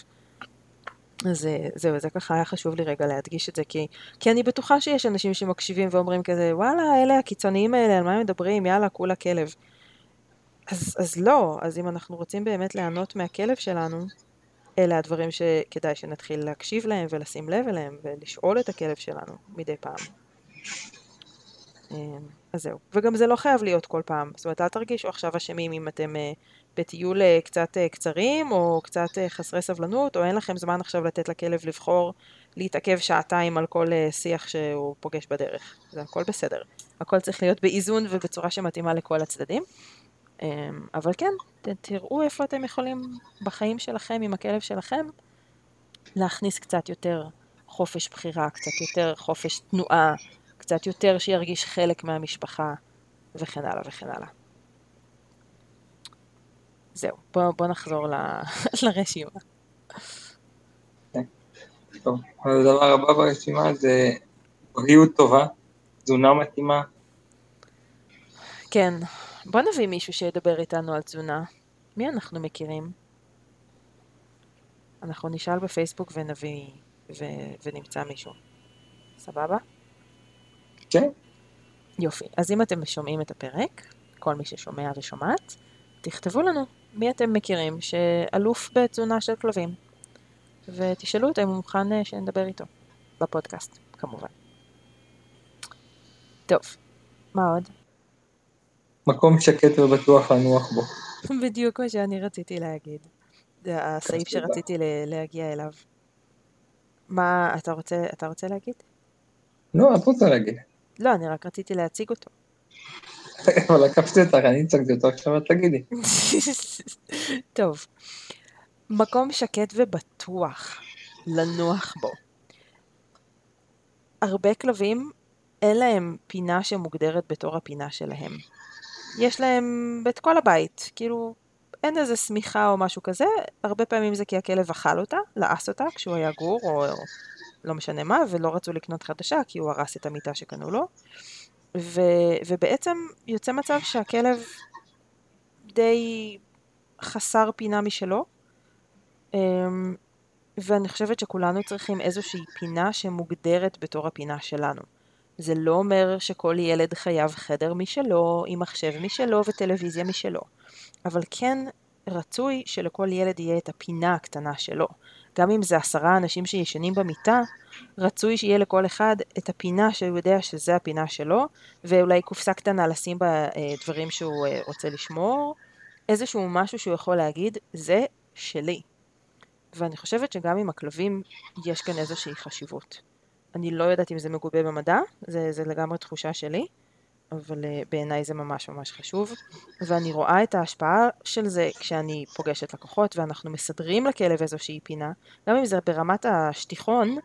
אז אה, זהו, זה ככה היה חשוב לי רגע להדגיש את זה, כי, כי אני בטוחה שיש אנשים שמקשיבים ואומרים כזה, וואלה, אלה הקיצוניים האלה, על מה הם מדברים, יאללה, כולה כלב. אז, אז לא, אז אם אנחנו רוצים באמת ליהנות מהכלב שלנו, אלה הדברים שכדאי שנתחיל להקשיב להם ולשים לב אליהם ולשאול את הכלב שלנו מדי פעם. אמ, אז זהו. וגם זה לא חייב להיות כל פעם. זאת אומרת, אל תרגישו עכשיו אשמים אם אתם אה, בטיול אה, קצת אה, קצרים, או קצת אה, חסרי סבלנות, או אין לכם זמן עכשיו לתת לכלב לבחור להתעכב שעתיים על כל שיח שהוא פוגש בדרך. זה הכל בסדר. הכל צריך להיות באיזון ובצורה שמתאימה לכל הצדדים. אבל כן, תראו איפה אתם יכולים בחיים שלכם, עם הכלב שלכם, להכניס קצת יותר חופש בחירה, קצת יותר חופש תנועה, קצת יותר שירגיש חלק מהמשפחה, וכן הלאה וכן הלאה. זהו, בוא, בוא נחזור ל... לרשימה. טוב, הדבר הבא ברשימה זה בריאות טובה, תזונה מתאימה. כן, בוא נביא מישהו שידבר איתנו על תזונה. מי אנחנו מכירים? אנחנו נשאל בפייסבוק ונביא ו... ונמצא מישהו. סבבה? כן. יופי. אז אם אתם שומעים את הפרק, כל מי ששומע ושומעת, תכתבו לנו מי אתם מכירים שאלוף בתזונה של כלבים, ותשאלו אותו אם הוא מוכן אה, שנדבר איתו, בפודקאסט, כמובן. טוב, מה עוד? מקום שקט ובטוח לנוח בו. בדיוק מה שאני רציתי להגיד. זה הסעיף שרציתי להגיע אליו. מה, אתה רוצה, אתה רוצה להגיד? לא, את רוצה להגיד. לא, אני רק רציתי להציג אותו. אבל עקפתי אותך, אני הצגתי אותו, עכשיו את תגידי. טוב, מקום שקט ובטוח לנוח בו. הרבה כלבים, אין להם פינה שמוגדרת בתור הפינה שלהם. יש להם את כל הבית, כאילו, אין איזה שמיכה או משהו כזה, הרבה פעמים זה כי הכלב אכל אותה, לעס אותה כשהוא היה גור, או לא משנה מה, ולא רצו לקנות חדשה כי הוא הרס את המיטה שקנו לו. ו, ובעצם יוצא מצב שהכלב די חסר פינה משלו, אמ, ואני חושבת שכולנו צריכים איזושהי פינה שמוגדרת בתור הפינה שלנו. זה לא אומר שכל ילד חייב חדר משלו, עם מחשב משלו וטלוויזיה משלו, אבל כן רצוי שלכל ילד יהיה את הפינה הקטנה שלו. גם אם זה עשרה אנשים שישנים במיטה, רצוי שיהיה לכל אחד את הפינה שהוא יודע שזה הפינה שלו, ואולי קופסה קטנה לשים בה אה, דברים שהוא אה, רוצה לשמור, איזשהו משהו שהוא יכול להגיד, זה שלי. ואני חושבת שגם עם הכלבים יש כאן איזושהי חשיבות. אני לא יודעת אם זה מגובה במדע, זה, זה לגמרי תחושה שלי, אבל uh, בעיניי זה ממש ממש חשוב. ואני רואה את ההשפעה של זה כשאני פוגשת לקוחות ואנחנו מסדרים לכלב איזושהי פינה, גם אם זה ברמת השטיחון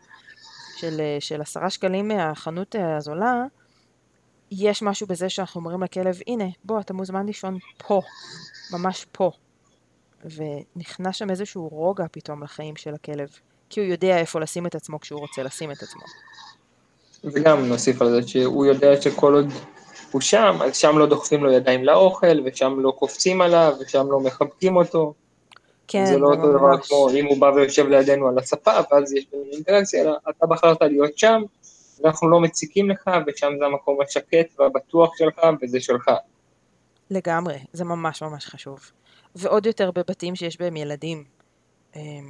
של, uh, של עשרה שקלים מהחנות uh, הזולה, יש משהו בזה שאנחנו אומרים לכלב, הנה, בוא, אתה מוזמן לישון פה, ממש פה. ונכנס שם איזשהו רוגע פתאום לחיים של הכלב, כי הוא יודע איפה לשים את עצמו כשהוא רוצה לשים את עצמו. וגם נוסיף על זה שהוא יודע שכל עוד הוא שם, אז שם לא דוחפים לו ידיים לאוכל, ושם לא קופצים עליו, ושם לא מחבקים אותו. כן, זה לא אותו דבר כמו אם הוא בא ויושב לידינו על הספה, ואז יש לנו אינטראקציה, אלא אתה בחרת להיות שם, ואנחנו לא מציקים לך, ושם זה המקום השקט והבטוח שלך, וזה שלך. לגמרי, זה ממש ממש חשוב. ועוד יותר בבתים שיש בהם ילדים.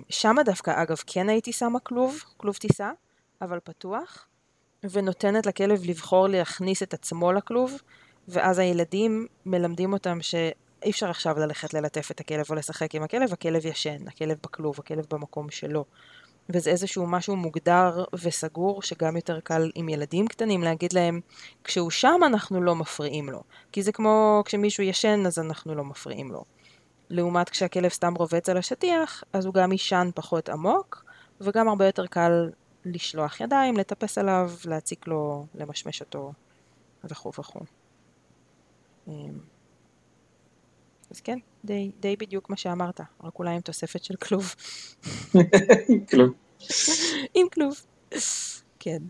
שם דווקא, אגב, כן הייתי שמה כלוב, כלוב טיסה, אבל פתוח, ונותנת לכלב לבחור להכניס את עצמו לכלוב, ואז הילדים מלמדים אותם שאי אפשר עכשיו ללכת ללטף את הכלב או לשחק עם הכלב, הכלב ישן, הכלב בכלוב, הכלב במקום שלו. וזה איזשהו משהו מוגדר וסגור, שגם יותר קל עם ילדים קטנים להגיד להם, כשהוא שם אנחנו לא מפריעים לו. כי זה כמו כשמישהו ישן אז אנחנו לא מפריעים לו. לעומת כשהכלב סתם רובץ על השטיח, אז הוא גם יישן פחות עמוק, וגם הרבה יותר קל לשלוח ידיים, לטפס עליו, להציק לו, למשמש אותו, וכו' וכו'. אמ, אז כן, די, די בדיוק מה שאמרת, רק אולי עם תוספת של כלוב. כלוב. עם כלוב. כן.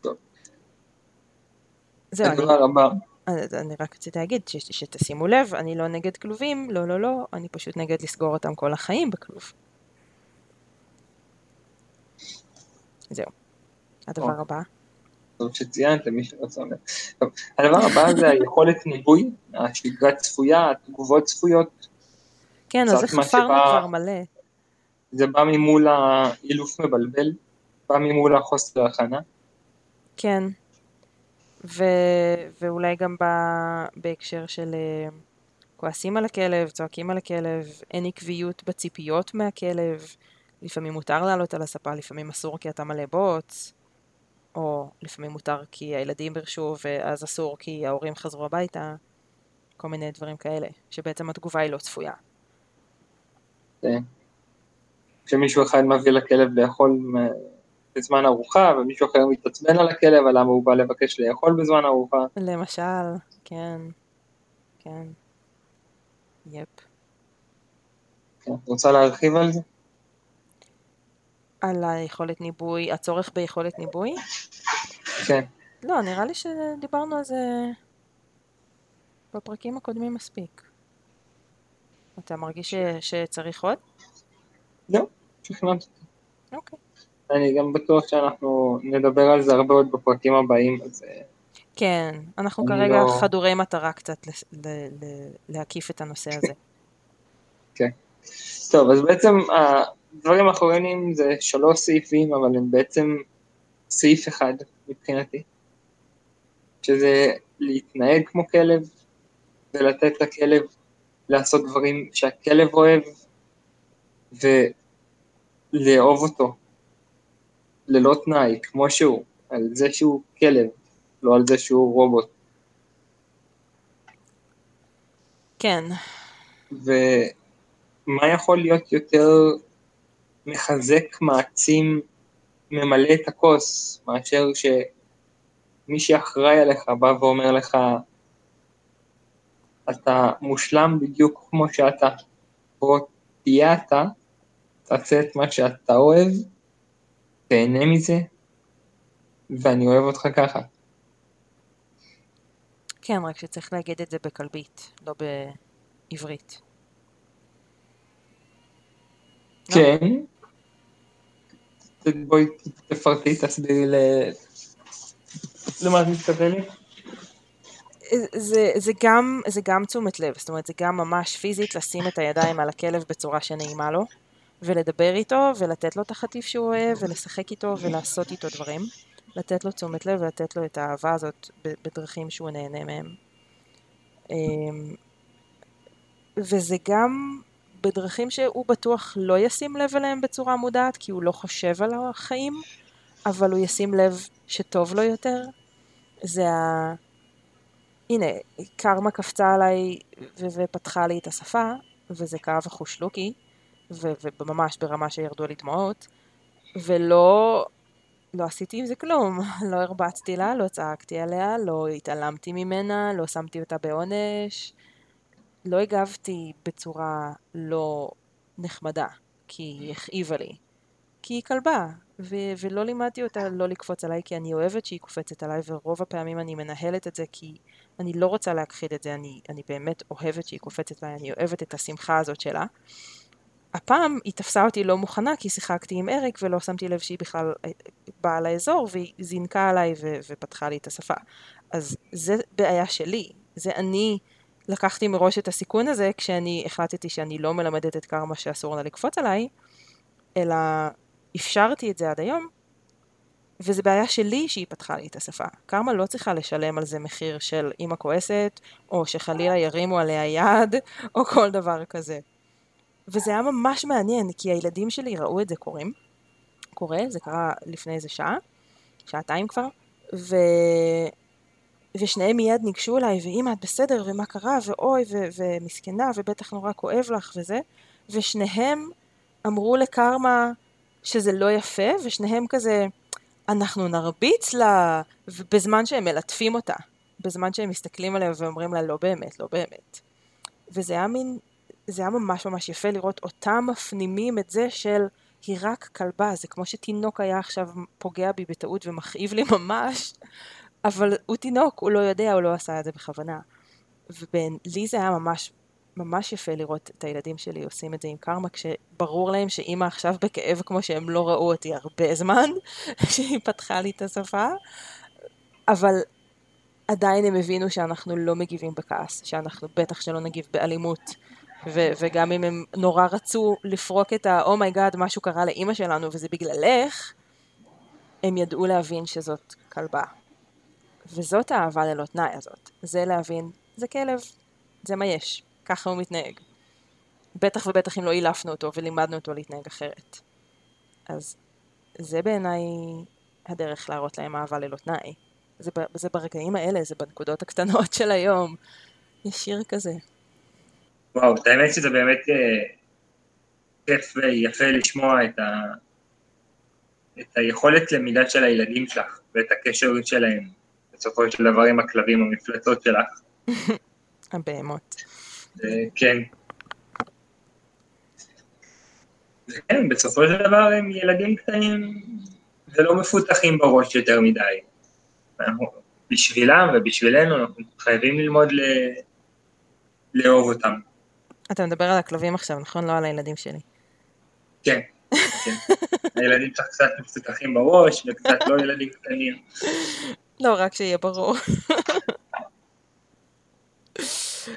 טוב. זהו, אני, הבא, אני רק רציתי להגיד ש, שתשימו לב, אני לא נגד כלובים, לא, לא, לא, אני פשוט נגד לסגור אותם כל החיים בכלוב. זהו. הדבר או. הבא. טוב שציינת, מי שרצה אומר. טוב, הדבר הבא זה היכולת ניבוי, השגרה צפויה, התגובות צפויות, כן, אז מה חפרנו כבר מלא. זה בא ממול האילוף מבלבל, בא ממול החוסר הכנה. כן. ו... ואולי גם ב... בהקשר של אה, כועסים על הכלב, צועקים על הכלב, אין עקביות בציפיות מהכלב, לפעמים מותר לעלות על הספה, לפעמים אסור כי אתה מלא בוץ, או לפעמים מותר כי הילדים ברשו ואז אסור כי ההורים חזרו הביתה, כל מיני דברים כאלה, שבעצם התגובה היא לא צפויה. כן. כשמישהו אחד מביא לכלב לאכול בזמן ארוחה, ומישהו אחר מתעצבן על הכלב, על למה הוא בא לבקש לאכול בזמן ארוחה. למשל, כן, כן, יפ. כן, רוצה להרחיב על זה? על היכולת ניבוי, הצורך ביכולת ניבוי? כן. לא, נראה לי שדיברנו על זה בפרקים הקודמים מספיק. אתה מרגיש ש... שצריך עוד? לא, שכנעת אותי. אוקיי. אני גם בטוח שאנחנו נדבר על זה הרבה עוד בפרקים הבאים, אז אה, כן, אנחנו כרגע לא- חדורי מטרה קצת לס- ל- ל- להקיף את הנושא הזה. טוב, אז בעצם הדברים האחרונים זה שלוש סעיפים, אבל הם בעצם סעיף אחד מבחינתי, שזה להתנהג כמו כלב, ולתת לכלב לעשות דברים שהכלב אוהב, ולאהוב אותו, ללא תנאי, כמו שהוא, על זה שהוא כלב, לא על זה שהוא רובוט. כן, ומה יכול להיות יותר מחזק, מעצים, ממלא את הכוס, מאשר שמי שאחראי עליך בא ואומר לך, אתה מושלם בדיוק כמו שאתה, בוא תהיה אתה, תעשה את מה שאתה אוהב, תהנה מזה, ואני אוהב אותך ככה. כן, רק שצריך להגיד את זה בכלבית, לא בעברית. כן. בואי תפרטי, תסבירי למה את מתכוונת. זה, זה, גם, זה גם תשומת לב, זאת אומרת זה גם ממש פיזית לשים את הידיים על הכלב בצורה שנעימה לו ולדבר איתו ולתת לו את החטיף שהוא אוהב ולשחק איתו ולעשות איתו דברים לתת לו תשומת לב ולתת לו את האהבה הזאת בדרכים שהוא נהנה מהם אמ, וזה גם בדרכים שהוא בטוח לא ישים לב אליהם בצורה מודעת כי הוא לא חושב על החיים אבל הוא ישים לב שטוב לו יותר זה ה... הנה, קרמה קפצה עליי ו- ופתחה לי את השפה, וזה כאב החושלוקי, ו- וממש ברמה שירדו לי דמעות, ולא לא עשיתי עם זה כלום. לא הרבצתי לה, לא צעקתי עליה, לא התעלמתי ממנה, לא שמתי אותה בעונש, לא הגבתי בצורה לא נחמדה, כי היא הכאיבה לי. כי היא כלבה, ו- ולא לימדתי אותה לא לקפוץ עליי, כי אני אוהבת שהיא קופצת עליי, ורוב הפעמים אני מנהלת את זה כי אני לא רוצה להכחיד את זה, אני, אני באמת אוהבת שהיא קופצת עליי, אני אוהבת את השמחה הזאת שלה. הפעם היא תפסה אותי לא מוכנה כי שיחקתי עם אריק ולא שמתי לב שהיא בכלל אה, באה לאזור והיא זינקה עליי ו- ופתחה לי את השפה. אז זה בעיה שלי, זה אני לקחתי מראש את הסיכון הזה כשאני החלטתי שאני לא מלמדת את קרמה שאסור לה לקפוץ עליי, אלא אפשרתי את זה עד היום, וזה בעיה שלי שהיא פתחה לי את השפה. קרמה לא צריכה לשלם על זה מחיר של אימא כועסת, או שחלילה ירימו עליה יד, או כל דבר כזה. וזה היה ממש מעניין, כי הילדים שלי ראו את זה קורים. קורה, זה קרה לפני איזה שעה, שעתיים כבר, ו... ושניהם מיד ניגשו אליי, ואמא, את בסדר, ומה קרה, ואוי, ו... ומסכנה, ובטח נורא כואב לך, וזה. ושניהם אמרו לקרמה שזה לא יפה, ושניהם כזה, אנחנו נרביץ לה, בזמן שהם מלטפים אותה, בזמן שהם מסתכלים עליה ואומרים לה לא באמת, לא באמת. וזה היה מין, זה היה ממש ממש יפה לראות אותם מפנימים את זה של היא רק כלבה, זה כמו שתינוק היה עכשיו פוגע בי בטעות ומכאיב לי ממש, אבל הוא תינוק, הוא לא יודע, הוא לא עשה את זה בכוונה. ולי זה היה ממש ממש יפה לראות את הילדים שלי עושים את זה עם קרמה, כשברור להם שאימא עכשיו בכאב כמו שהם לא ראו אותי הרבה זמן, שהיא פתחה לי את השפה, אבל עדיין הם הבינו שאנחנו לא מגיבים בכעס, שאנחנו בטח שלא נגיב באלימות. ו- וגם אם הם נורא רצו לפרוק את ה-אומייגאד, oh משהו קרה לאימא שלנו וזה בגללך, הם ידעו להבין שזאת כלבה. וזאת האהבה ללא תנאי הזאת. זה להבין, זה כלב, זה מה יש. ככה הוא מתנהג. בטח ובטח אם לא אילפנו אותו ולימדנו אותו להתנהג אחרת. אז זה בעיניי הדרך להראות להם אהבה ללא תנאי. זה, זה ברגעים האלה, זה בנקודות הקטנות של היום. יש שיר כזה. וואו, את האמת שזה באמת אה, כיף ויפה לשמוע את, ה, את היכולת למידה של הילדים שלך ואת הקשר שלהם בסופו של דבר עם הכלבים, המפלצות שלך. הבהמות. כן. כן, בסופו של דבר הם ילדים קטנים ולא מפותחים בראש יותר מדי. בשבילם ובשבילנו אנחנו חייבים ללמוד ל... לאהוב אותם. אתה מדבר על הכלבים עכשיו, נכון? לא על הילדים שלי. כן, כן. הילדים שלך קצת מפותחים בראש וקצת לא ילדים קטנים. לא, רק שיהיה ברור.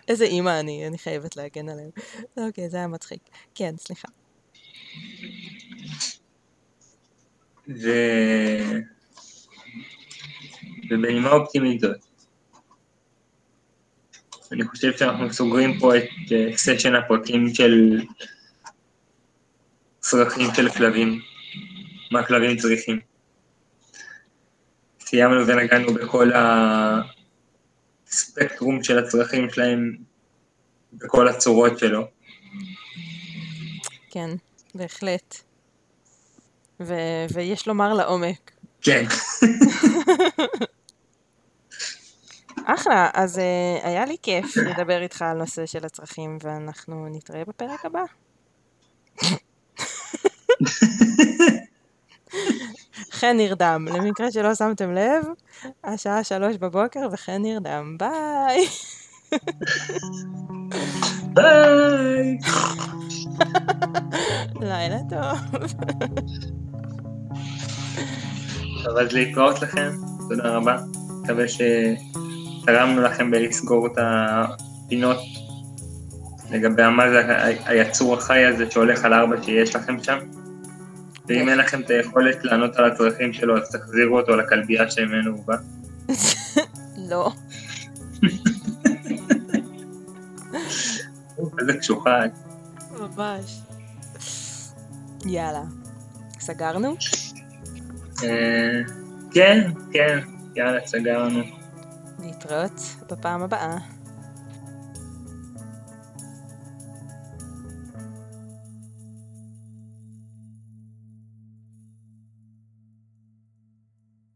איזה אימא אני, אני חייבת להגן עליהם. אוקיי, זה היה מצחיק. כן, סליחה. ו... ובנימה אופטימית זאת, אני חושב שאנחנו סוגרים פה את סשן הפרקים של צרכים של כלבים, מה כלבים צריכים. סיימנו ונגענו בכל הספקטרום של הצרכים שלהם בכל הצורות שלו. כן, בהחלט. ו- ויש לומר לעומק. כן. אחלה, אז uh, היה לי כיף לדבר איתך על נושא של הצרכים, ואנחנו נתראה בפרק הבא. חן נרדם, למקרה שלא שמתם לב, השעה שלוש בבוקר וחן נרדם, ביי! ביי! לילה טוב. אז להתראות לכם, תודה רבה. מקווה שתרמנו לכם בלסגור את הפינות לגבי מה זה היצור החי הזה שהולך על ארבע שיש לכם שם. ואם אין לכם את היכולת לענות על הצרכים שלו, אז תחזירו אותו לכלבייה שממנו הוא בא. לא. איזה קשוחה. ממש. יאללה. סגרנו? אה, כן, כן, יאללה, סגרנו. להתראות בפעם הבאה.